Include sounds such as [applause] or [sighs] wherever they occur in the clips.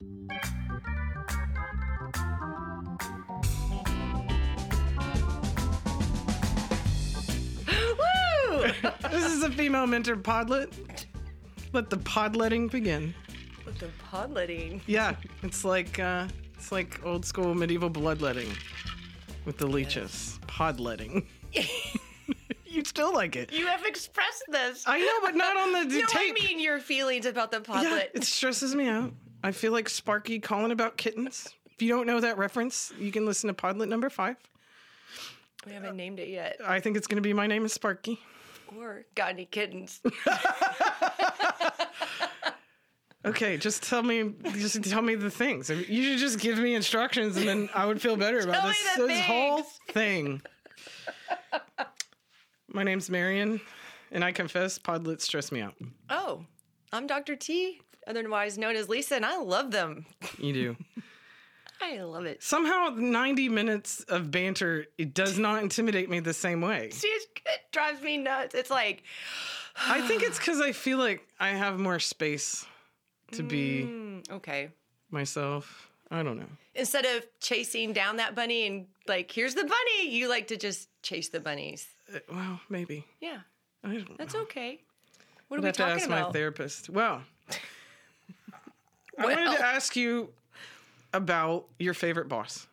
Woo! This is a female mentor podlet. Let the podletting begin. With the podletting. Yeah, it's like uh, it's like old school medieval bloodletting with the leeches. Podletting. [laughs] you still like it? You have expressed this. I know, but not on the [laughs] no, tape. I mean your feelings about the yeah, podlet. it stresses me out. I feel like Sparky calling about kittens. If you don't know that reference, you can listen to Podlet number five. we haven't named it yet. I think it's going to be My Name is Sparky. Or got any kittens? [laughs] Okay, just tell me, just tell me the things. You should just give me instructions, and then I would feel better about this, this whole thing. My name's Marian, and I confess, Podlets stress me out. oh, I'm Dr. T, otherwise known as Lisa, and I love them. You do. [laughs] I love it. Somehow, ninety minutes of banter it does not intimidate me the same way. [laughs] It drives me nuts. It's like, [sighs] I think it's because I feel like I have more space to be mm, okay. myself. I don't know. Instead of chasing down that bunny and like, here's the bunny, you like to just chase the bunnies. Uh, Well, maybe. Yeah, that's know. okay. What are I'd we have to talking ask about? my therapist. Well, I wanted to ask you about your favorite boss.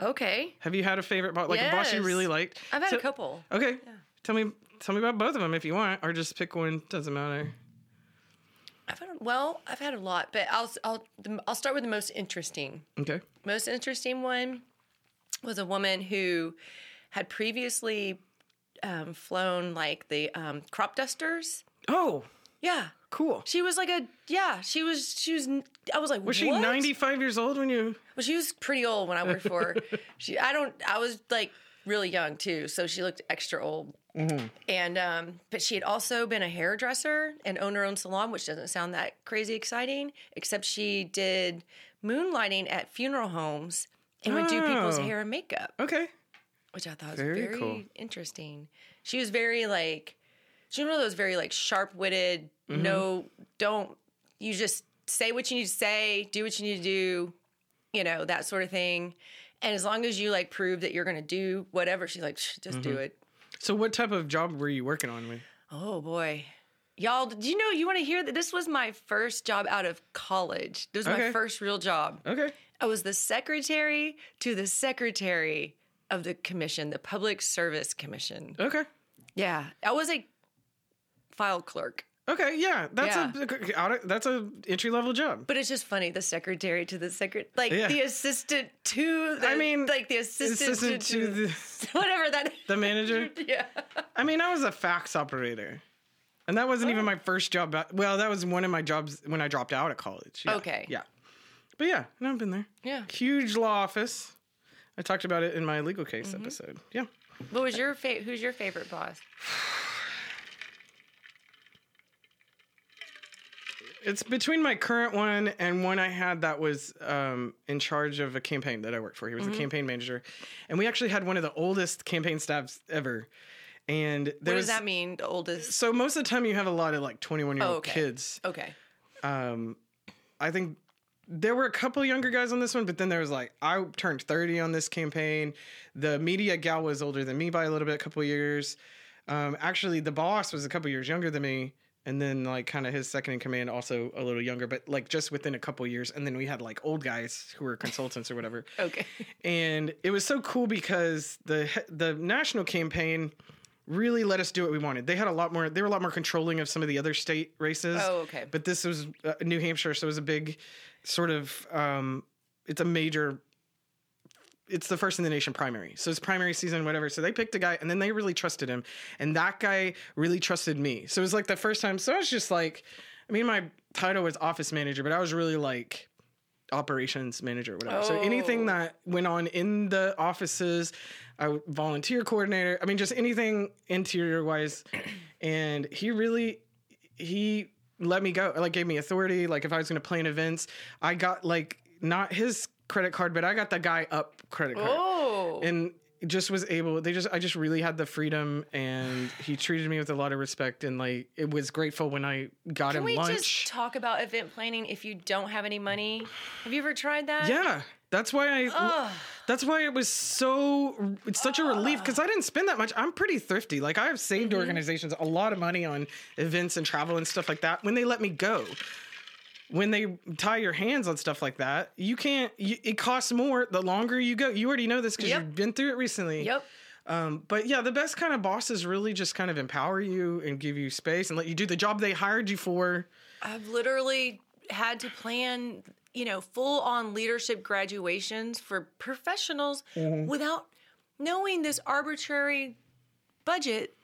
Okay, Have you had a favorite boss, like a boss you really liked? I've had So- a couple. Okay, tell me, tell me about both of them if you want, or just pick one. Doesn't matter. I've had well, I've had a lot, but I'll I'll I'll start with the most interesting. Okay. Most interesting one was a woman who had previously um, flown like the um, crop dusters. Oh, Yeah, cool. she was like a yeah. She was she was. I was like, Was she what? 95 years old when you? Well, she was pretty old when I worked for her. [laughs] she, I don't, I was like really young too, so she looked extra old. And um, but she had also been a hairdresser and owned her own salon, which doesn't sound that crazy exciting. Except she did moonlighting at funeral homes and would do people's Oh. hair and makeup, Okay. which I thought was Very very, cool. interesting. She was very like, she was one of those very like sharp witted. Mm-hmm. No, don't you just say what you need to say, do what you need to do, you know, that sort of thing. And as long as you like prove that you're going to do whatever, she's like, "Shh, just do mm-hmm. it. So, what type of job were you working on with? Oh boy. Y'all, do you know you want to hear that this was my first job out of college? This was Okay. my first real job. Okay. I was the secretary to the secretary of the commission, the Public Service Commission. Okay. Yeah, I was a file clerk. Okay. Yeah. That's a that's a entry level job. But it's just funny, the secretary to the secret, like Yeah. the assistant to the, I mean, like the assistant, assistant to, to the, [laughs] whatever that. [laughs] The manager. [laughs] yeah. I mean, I was a fax operator. And that wasn't Oh. even my first job. Well, that was one of my jobs when I dropped out of college. Yeah. Okay. Yeah. But yeah, no, I've been there. Yeah. Huge law office. I talked about it in my legal case Mm-hmm. episode. Yeah. What was your fa- who's your favorite boss? [sighs] [sighs] [sighs] It's between my current one and one I had that was um, in charge of a campaign that I worked for. He was Mm-hmm. the campaign manager. And we actually had one of the oldest campaign staffs ever. And there What was, does that mean? The oldest. So most of the time you have a lot of like 21 year Oh, old okay. kids. Okay. um i think there were a couple younger guys on this one but then there was like i turned 30 on this campaign the media gal was older than me by a little bit a couple years um actually the boss was a couple years younger than me and then like kind of his second in command also a little younger but like just within a couple years and then we had like old guys who were consultants or whatever [laughs] Okay. and it was so cool because the the national campaign really let us do what we wanted. They had a lot more. They were a lot more controlling of some of the other state races. Oh, okay. But this was uh, New Hampshire, so it was a big sort of. Um, it's a major. It's the first in the nation primary, so it's primary season, whatever. So they picked a guy, and then they really trusted him, and that guy really trusted me. So it was like the first time. So I was just like, I mean, my title was office manager, but I was really like operations manager, whatever. So anything Oh. that went on in the offices, I volunteer coordinator. I mean, just anything interior wise. [clears throat] And he really, he let me go. Like gave me authority. Like if I was going to plan events, I got like not his credit card, but I got the guy up credit card. Oh. And just was able they just i just really had the freedom and he treated me with a lot of respect and like it was grateful when i got him. Can him we lunch just talk about event planning if you don't have any money? Have you ever tried that? yeah that's why i Ugh. that's why it was so it's such a relief because i didn't spend that much i'm pretty thrifty like i have saved Mm-hmm. organizations a lot of money on events and travel and stuff like that when they let me go when they tie your hands on stuff like that you can't you, it costs more the longer you go you already know this because Yep. you've been through it recently Yep. Um, but yeah, the best kind of bosses really just kind of empower you and give you space and let you do the job they hired you for. I've literally had to plan, you know, full on leadership graduations for professionals Mm-hmm. without knowing this arbitrary budget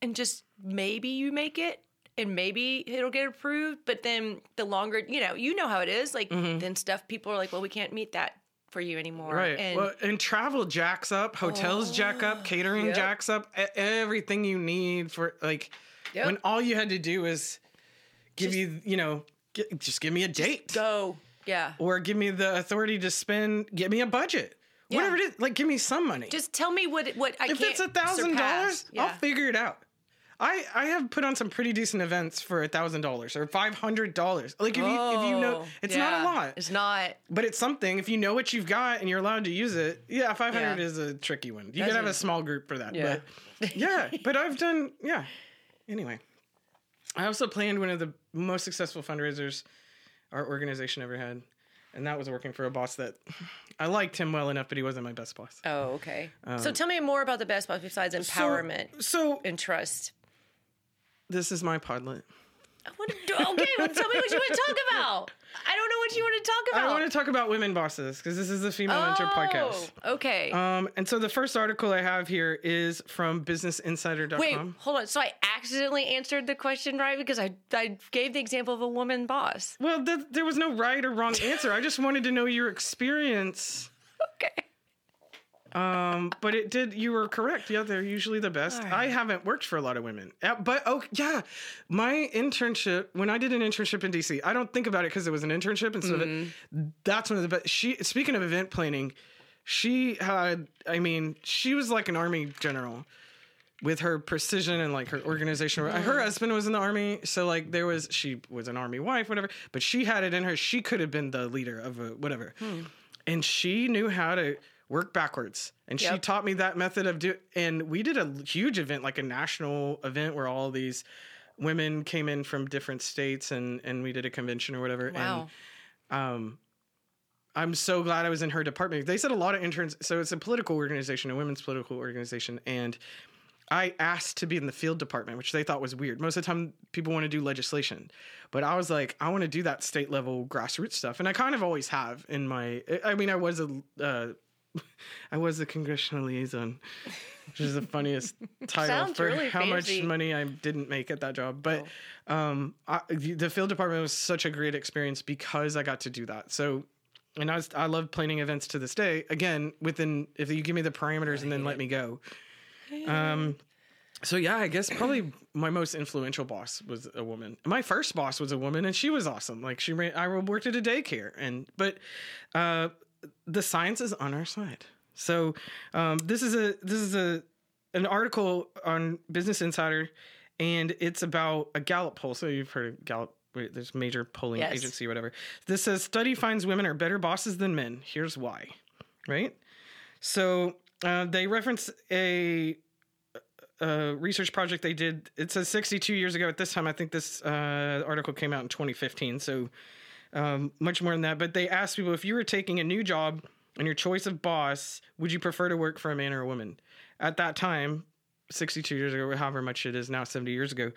and just maybe you make it and maybe it'll get approved but then the longer you know you know how it is like then stuff people are like well we can't meet that for you anymore Mm-hmm. Right. and well, and travel jacks up, hotels jack up, catering Yep. jacks up, everything you need for like Yep. when all you had to do is give Just- you, you know, gi- just give me a date go yeah or give me the authority to spend, give me a budget. Yeah. Whatever it is, like give me some money. just tell me what what i if can't it's a thousand dollars. I'll figure it out. I I have put on some pretty decent events for a thousand dollars or five hundred dollars. Like if you if you know, Oh, it's not a lot, it's not but it's something. If you know what you've got and you're allowed to use it, yeah, five hundred Yeah. is a tricky one. You That's can have a- small group for that. Yeah. But [laughs] yeah, but I've done yeah. Anyway, I also planned one of the most successful fundraisers our organization ever had. And that was working for a boss that I liked him well enough, but he wasn't my best boss. Oh, okay. so tell me more about the best boss besides empowerment Um, So, so and trust. This is my podlet. I want to do, okay, well, tell me what you want to talk about. I don't know what you want to talk about. I want to talk about women bosses because this is the Female Mentor podcast. Oh, Okay. Um, and so the first article I have here is from BusinessInsider.com. Wait, hold on. So I accidentally answered the question right because I I gave the example of a woman boss. Well, th- there was no right or wrong answer. I just wanted to know your experience. [laughs] Okay. Um, but it did. You were correct. Yeah, they're usually the best. All I haven't worked for a lot of women, Uh, but oh yeah, my internship when I did an internship in DC, I don't think about it because it was an internship, and so Mm-hmm. that, that's one of the best. She speaking of event planning, she had. I mean, she was like an army general with her precision and like her organization. Mm-hmm. Her husband was in the army, so like there was she was an army wife, whatever. But she had it in her. She could have been the leader of a whatever, Hmm. and she knew how to work backwards. And she taught me that method of do. And we did a huge event, like a national event, where all these women came in from different states, and and we did a convention or whatever. Wow. And um, I'm so glad I was in her department. They said a lot of interns. So it's a political organization, a women's political organization, and I asked to be in the field department, which they thought was weird. Most of the time, people want to do legislation, but I was like, I want to do that state level grassroots stuff, and I kind of always have in my. I mean, I was a. Uh, I was a congressional liaison, which is the [laughs] funniest title for really how much money I didn't make at that job. But um, I, the field department was such a great experience because I got to do that. So, and I was I love planning events to this day. Again, within if you give me the parameters and then let me go. Um, so yeah, I guess probably my most influential boss was a woman. My first boss was a woman, and she was awesome. Like she ran, I worked at a daycare, and but uh, the science is on our side. So um, this is a this is a an article on Business Insider, and it's about a Gallup poll. So you've heard of Gallup. wait, There's major polling Yes. agency, whatever. This says study finds women are better bosses than men. Here's why, right? So uh, they reference a a research project they did. It says 62 years ago. At this time, I think this uh, article came out in 2015. So um, much more than that. But they asked people if you were taking a new job and your choice of boss, would you prefer to work for a man or a woman? At that time, 62 years ago, or however much it is now, 70 years ago,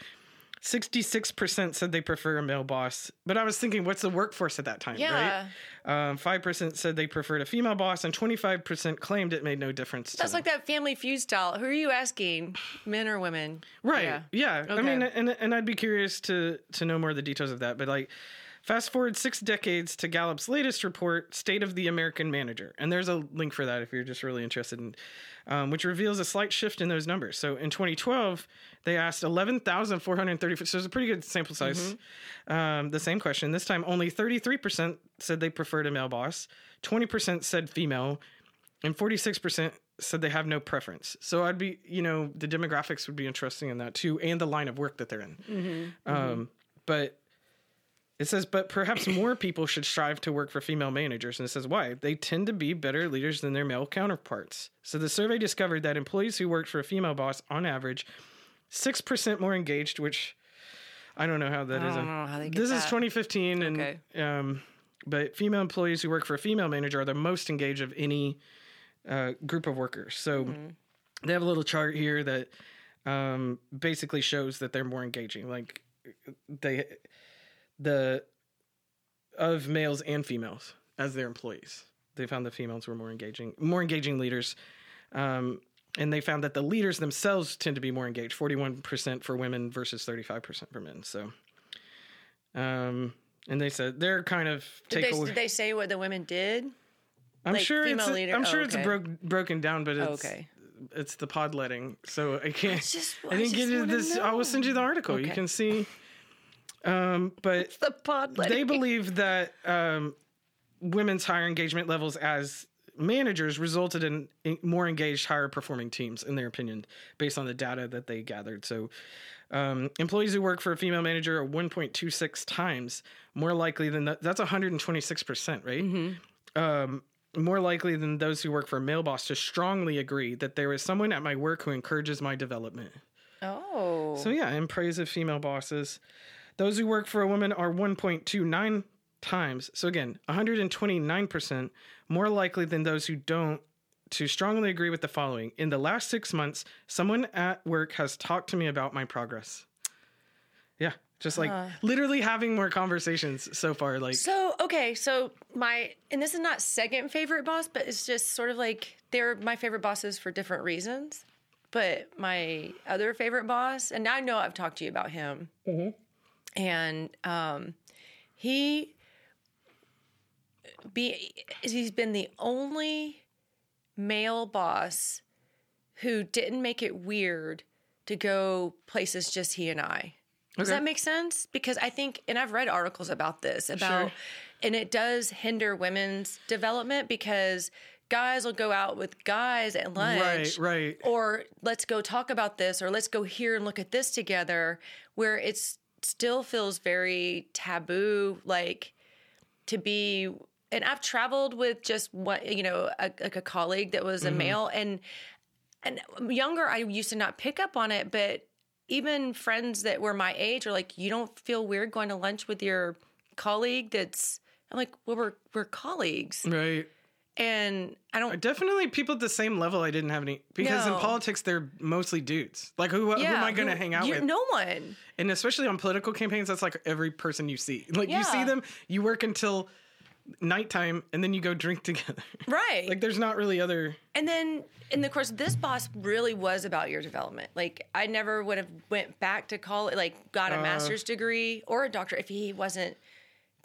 66% said they prefer a male boss. But I was thinking, what's the workforce at that time, Yeah. right? Um, 5% said they preferred a female boss, and 25% claimed it made no difference to That's like that family feud style. Who are you asking? Men or women? Right. Yeah. Yeah. I mean, and and I'd be curious to to know more of the details of that. But like, fast forward six decades to Gallup's latest report, "State of the American Manager," and there's a link for that if you're just really interested in, um, which reveals a slight shift in those numbers. So in 2012, they asked 11,430. So it's a pretty good sample size. Um, the same question. This time, only 33% said they preferred a male boss. 20% said female. And 46% said they have no preference. So I'd be, you know, the demographics would be interesting in that too, and the line of work that they're in. Mm-hmm. Um, but it says, but perhaps more people should strive to work for female managers. And it says, why? They tend to be better leaders than their male counterparts. So the survey discovered that employees who worked for a female boss, on average, 6% more engaged, which I don't know how that I is. don't know how they get this is that. 2015. And, Okay. um, but female employees who work for a female manager are the most engaged of any uh, group of workers. So Mm-hmm. they have a little chart here that um, basically shows that they're more engaging. Like they, the of males and females as their employees. They found the females were more engaging, more engaging leaders. Um, and they found that the leaders themselves tend to be more engaged 41% for women versus 35% for men. So, um, and they said they're kind of Did take they, away. did they say what the women did? I'm like, sure it's female a- leader? I'm sure Oh, it's okay. broke, broken down, but it's Oh, okay. it's the pod letting, so I can't. just- I I didn't get into this. I will send you the article. You can see. Um, but The pod they believe that um, women's higher engagement levels as managers resulted in more engaged, higher performing teams, in their opinion, based on the data that they gathered. So, um, employees who work for a female manager are 1.26 times more likely than that. That's 126 percent, right? Um, more likely than those who work for a male boss to strongly agree that there is someone at my work who encourages my development. Oh. So yeah, in praise of female bosses, those who work for a woman are 1.29 times. So again, 129% more likely than those who don't to strongly agree with the following. In the last 6 months, someone at work has talked to me about my progress. Yeah, just like literally having more conversations so far like So okay, so my and this is not second favorite boss, but it's just sort of like they're my favorite bosses for different reasons. But my other favorite boss, and I know I've talked to you about him, mm-hmm. And um, he be he's been the only male boss who didn't make it weird to go places just he and I. Does Okay. that make sense? Because I think, and I've read articles about this about, Sure. and it does hinder women's development because guys will go out with guys at lunch, Right, right. or let's go talk about this, or let's go here and look at this together, where it's still feels very taboo, like to be. And I've traveled with just what you know, a, like a colleague that was a Mm-hmm. male, and and younger, I used to not pick up on it, but even friends that were my age are like, you don't feel weird going to lunch with your colleague that's I'm like, well, we're we're colleagues. right And I don't definitely people at the same level i didn't have any because in politics they're mostly dudes like who, who am i going to hang out you- with No one. and especially on political campaigns that's like every person you see like you see them you work until nighttime and then you go drink [laughs] together Right. like there's not really other and then in the course this boss really was about your development. Like I never would have went back to college like got Uh. a master's degree or a doctor if he wasn't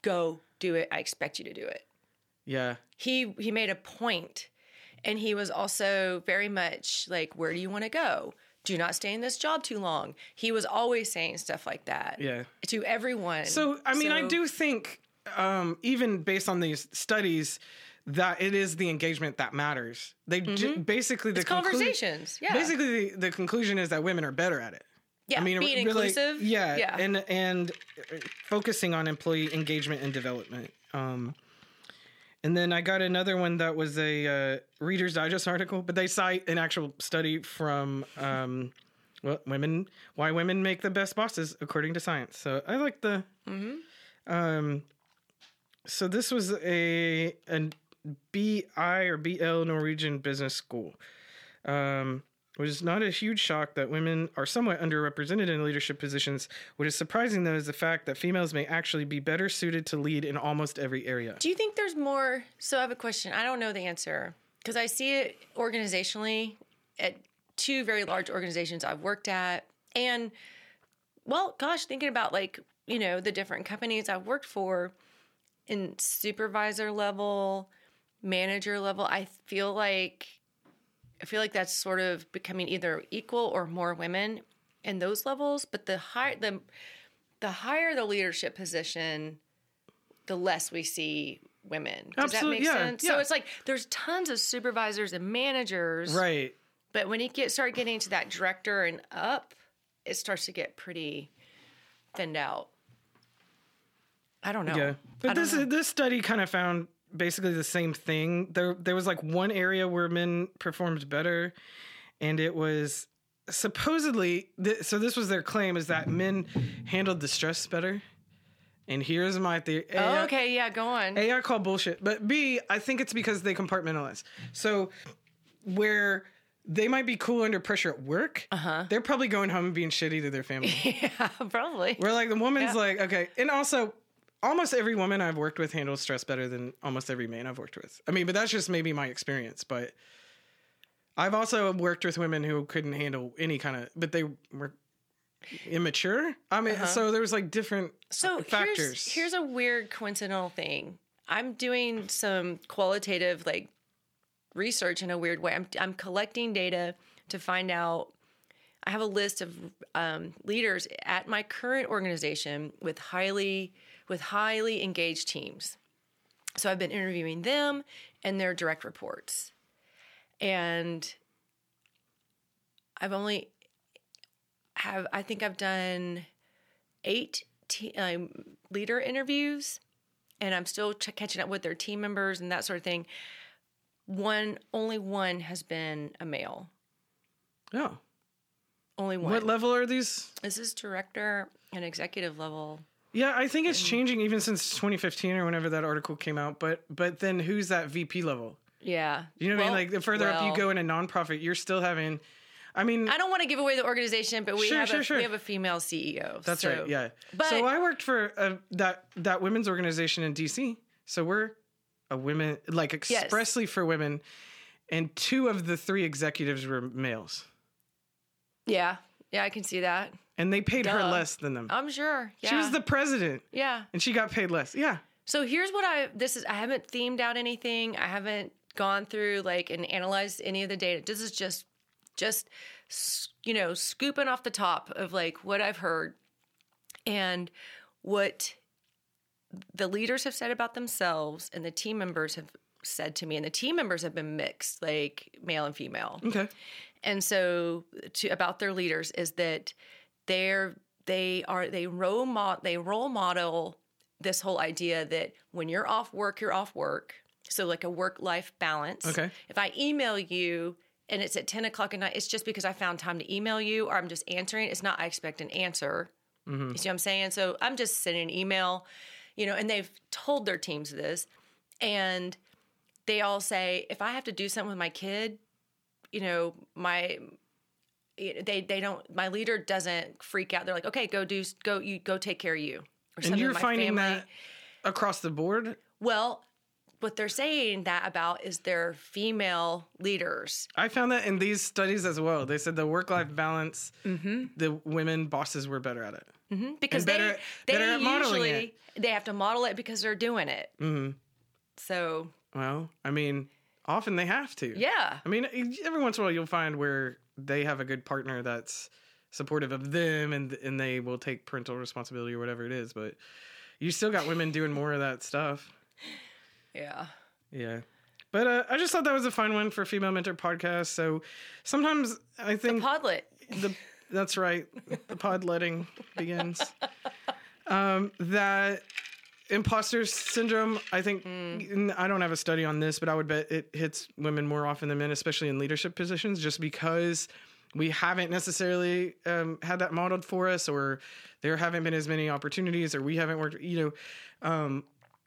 go do it. I expect you to do it. Yeah. He he made a point and he was also very much like where do you want to go? Do not stay in this job too long. He was always saying stuff like that Yeah. to everyone. So i mean i do think um even based on these studies that it is the engagement that matters. They ju- basically the conclu- Mm-hmm. conversations yeah. basically the, the conclusion is that women are better at it. Yeah I mean, being really- inclusive Yeah, yeah. and and uh, focusing on employee engagement and development. Um, and then I got another one that was a uh, Reader's Digest article, but they cite an actual study from um, well, women why women make the best bosses according to science. So I like the. Um, so this was a an BI or BL Norwegian Business School. Um, which is not a huge shock that women are somewhat underrepresented in leadership positions. What is surprising, though, is the fact that females may actually be better suited to lead in almost every area. do you think there's more so i have a question i don't know the answer because i see it organizationally at two very large organizations i've worked at and well gosh thinking about like you know the different companies i've worked for in supervisor level manager level i feel like i feel like that's sort of becoming either equal or more women in those levels but the high the the higher the leadership position the less we see women. Does that make yeah, sense? So it's like there's tons of supervisors and managers, Right. but when you get start getting to that director and up, it starts to get pretty thinned out. I don't know. Yeah, but this know. this study kind of found basically the same thing. There there was like one area where men performed better, and it was supposedly th- so. This was their claim is that men handled the stress better. And here's my theory. Oh, okay, yeah, go on. A, I call bullshit, but B, I think it's because they compartmentalize. So where they might be cool under pressure at work, uh-huh. they're probably going home and being shitty to their family. [laughs] yeah, probably. Where like the woman's Yeah. like, okay, and also almost every woman I've worked with handles stress better than almost every man I've worked with. I mean, but that's just maybe my experience. But I've also worked with women who couldn't handle any kind of, but they were immature. I mean, so there was like different So factors. here's here's a weird coincidental thing. I'm doing some qualitative like research in a weird way. I'm I'm collecting data to find out. I have a list of um, leaders at my current organization with highly with highly engaged teams. So I've been interviewing them and their direct reports, and I've only have I think I've done eight te- um, leader interviews, and I'm still ch- catching up with their team members and that sort of thing. One, only one has been a male. oh, Only one. what level are these? this is director and executive level. Yeah, I think it's changing even since 2015 or whenever that article came out. But but then who's that VP level? Yeah, You know what I mean? Like the further up you go in a nonprofit, you're still having. I mean, I don't want to give away the organization, but we Sure, have sure, a sure. we have a female CEO. That's so- right. Yeah. but- so I worked for uh that that women's organization in DC. So we're a women like expressly for women, and two of the three executives were males, Yeah, yeah, I can see that. and they paid her less than them. I'm sure. Yeah. She was the president, yeah. and she got paid less. Yeah. So here's what I this is I haven't themed out anything. I haven't gone through like and analyzed any of the data. This is just just you know, scooping off the top of like what I've heard and what the leaders have said about themselves and the team members have said to me and the team members have been mixed like male and female Okay. And so to about their leaders is that they're they are they role mod they role model this whole idea that when you're off work you're off work. So like a work life balance. Okay. if i email you and it's at 10 o'clock at night it's just because i found time to email you or i'm just answering. It's not i expect an answer. Mm-hmm. You see what i'm saying? So i'm just sending an email you know and they've told their teams this. And they all say if i have to do something with my kid you know my they they don't my leader doesn't freak out they're like okay go do go you go take care of you or And something you're finding family. that across the board. well what they're saying that about is their female leaders I found that in these studies as well. They said the work life balance, Mm-hmm. the women bosses were better at it. because And better- they they better at usually it. they have to model it because they're doing it hmm so Well, I mean, often they have to. yeah I mean, every once in a while you'll find where they have a good partner that's supportive of them and and they will take parental responsibility or whatever it is, but you still got women doing more of that stuff. yeah Yeah. But uh, I just thought that was a fun one for Female Mentor podcast. So sometimes I think podlet the that's right. The pod letting begins. [laughs] Um, that imposter syndrome. I think I don't have a study on this, but I would bet it hits women more often than men, especially in leadership positions, just because we haven't necessarily um, had that modeled for us, or there haven't been as many opportunities, or we haven't worked. You know, um,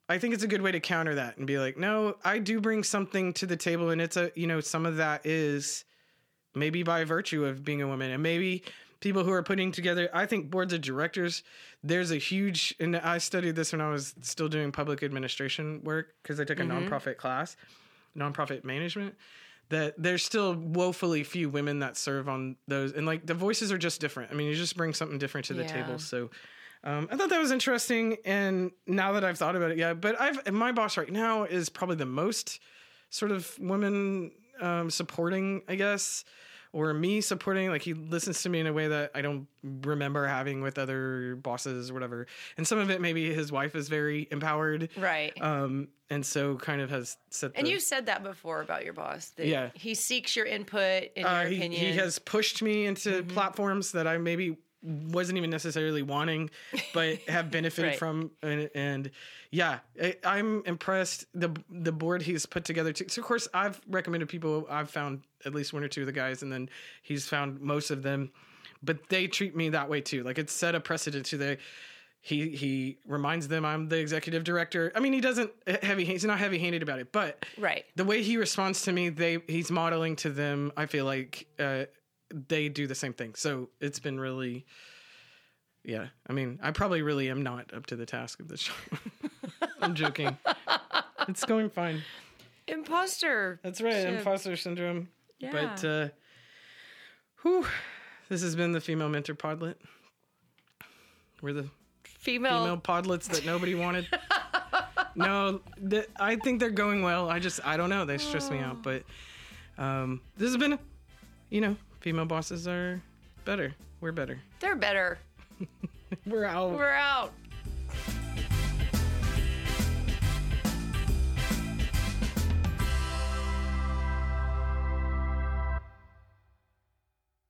I think it's a good way to counter that and be like, no, I do bring something to the table, and it's a you know some of that is maybe by virtue of being a woman and maybe people who are putting together i think boards of directors there's a huge and i studied this when i was still doing public administration work because i took a nonprofit class nonprofit management that there's still woefully few women that serve on those and like the voices are just different i mean you just bring something different to the Yeah. table so um, I thought that was interesting, and now that I've thought about it, yeah. But I've my boss right now is probably the most sort of women um, supporting, I guess, or me supporting like he listens to me in a way that I don't remember having with other bosses or whatever. And some of it maybe his wife is very empowered. Right. Um and so kind of has set and the- you said that before about your boss. that Yeah. He seeks your input in uh, your he, opinion. he has pushed me into platforms that I maybe wasn't even necessarily wanting, but [laughs] have benefited Right. from. And, and yeah, I, I'm impressed. the The board he's put together. Too. So of course, I've recommended people. I've found at least one or two of the guys, and then he's found most of them. But they treat me that way too. Like it's set a precedent to the. He he reminds them I'm the executive director. I mean, he doesn't heavy. He's not heavy handed about it, but Right. the way he responds to me, they he's modeling to them. I feel like uh, they do the same thing. So it's been really, yeah. I mean, I probably really am not up to the task of this show. [laughs] I'm joking. it's going fine. Imposter. That's right, Shit. imposter syndrome. Yeah. But uh, whew, this has been the female mentor podlet. We're the female. female podlets that nobody wanted. [laughs] no, th- I think they're going well. I just I don't know. They stress me out. But um, this has been, you know, female bosses are better. We're better. They're better. [laughs] We're out. We're out.